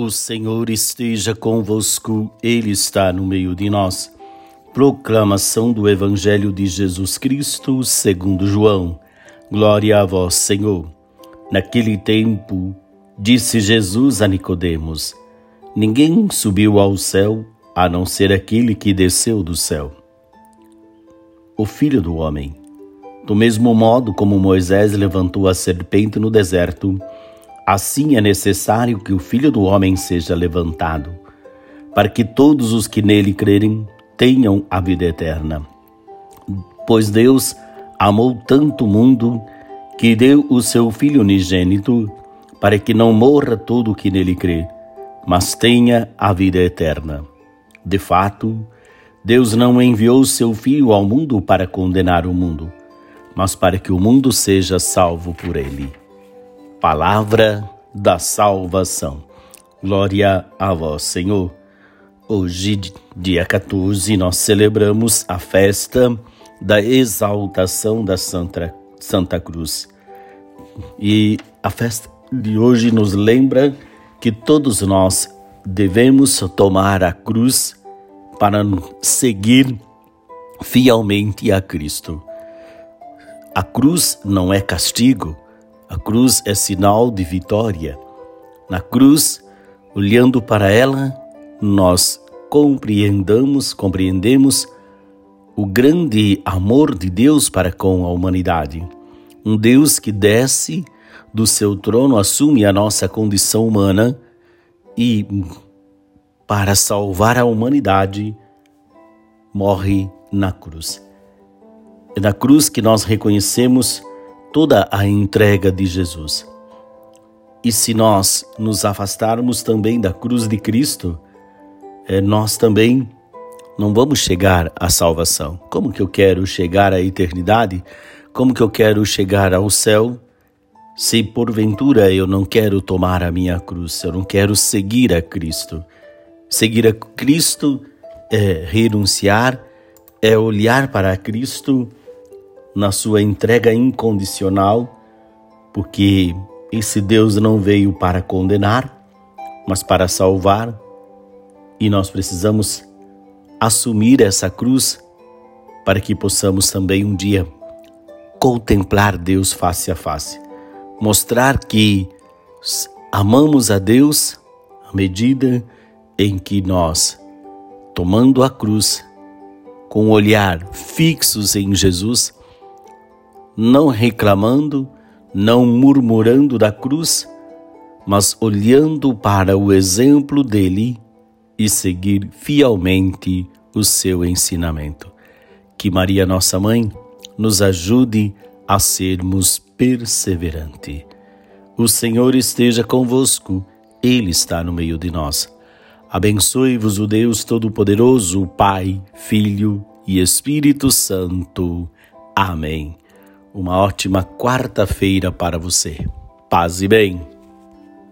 O Senhor esteja convosco, Ele está no meio de nós. Proclamação do Evangelho de Jesus Cristo, segundo João. Glória a vós, Senhor. Naquele tempo, disse Jesus a Nicodemos: Ninguém subiu ao céu a não ser aquele que desceu do céu. O Filho do Homem. Do mesmo modo como Moisés levantou a serpente no deserto, Assim é necessário que o Filho do Homem seja levantado, para que todos os que nele crerem tenham a vida eterna. Pois Deus amou tanto o mundo que deu o seu Filho unigênito, para que não morra todo o que nele crê, mas tenha a vida eterna. De fato, Deus não enviou seu Filho ao mundo para condenar o mundo, mas para que o mundo seja salvo por ele. Palavra da salvação. Glória a vós, Senhor. Hoje, dia 14, nós celebramos a festa da exaltação da Santa, Santa Cruz. E a festa de hoje nos lembra que todos nós devemos tomar a cruz para seguir fielmente a Cristo. A cruz não é castigo, a cruz é sinal de vitória. Na cruz, olhando para ela, nós compreendamos, compreendemos o grande amor de Deus para com a humanidade. Um Deus que desce do seu trono, assume a nossa condição humana e, para salvar a humanidade, morre na cruz. É na cruz que nós reconhecemos toda a entrega de Jesus. E se nós nos afastarmos também da cruz de Cristo, é, nós também não vamos chegar à salvação. Como que eu quero chegar à eternidade? Como que eu quero chegar ao céu? Se porventura eu não quero tomar a minha cruz, eu não quero seguir a Cristo. Seguir a Cristo é renunciar, é olhar para Cristo na sua entrega incondicional, porque esse Deus não veio para condenar, mas para salvar, e nós precisamos assumir essa cruz para que possamos também um dia contemplar Deus face a face, mostrar que amamos a Deus à medida em que nós, tomando a cruz, com o olhar fixos em Jesus, não reclamando, não murmurando da cruz, mas olhando para o exemplo dele e seguir fielmente o seu ensinamento. Que Maria, nossa mãe, nos ajude a sermos perseverantes. O Senhor esteja convosco, Ele está no meio de nós. Abençoe-vos o Deus Todo-Poderoso, Pai, Filho e Espírito Santo. Amém. Uma ótima quarta-feira para você. Paz e bem.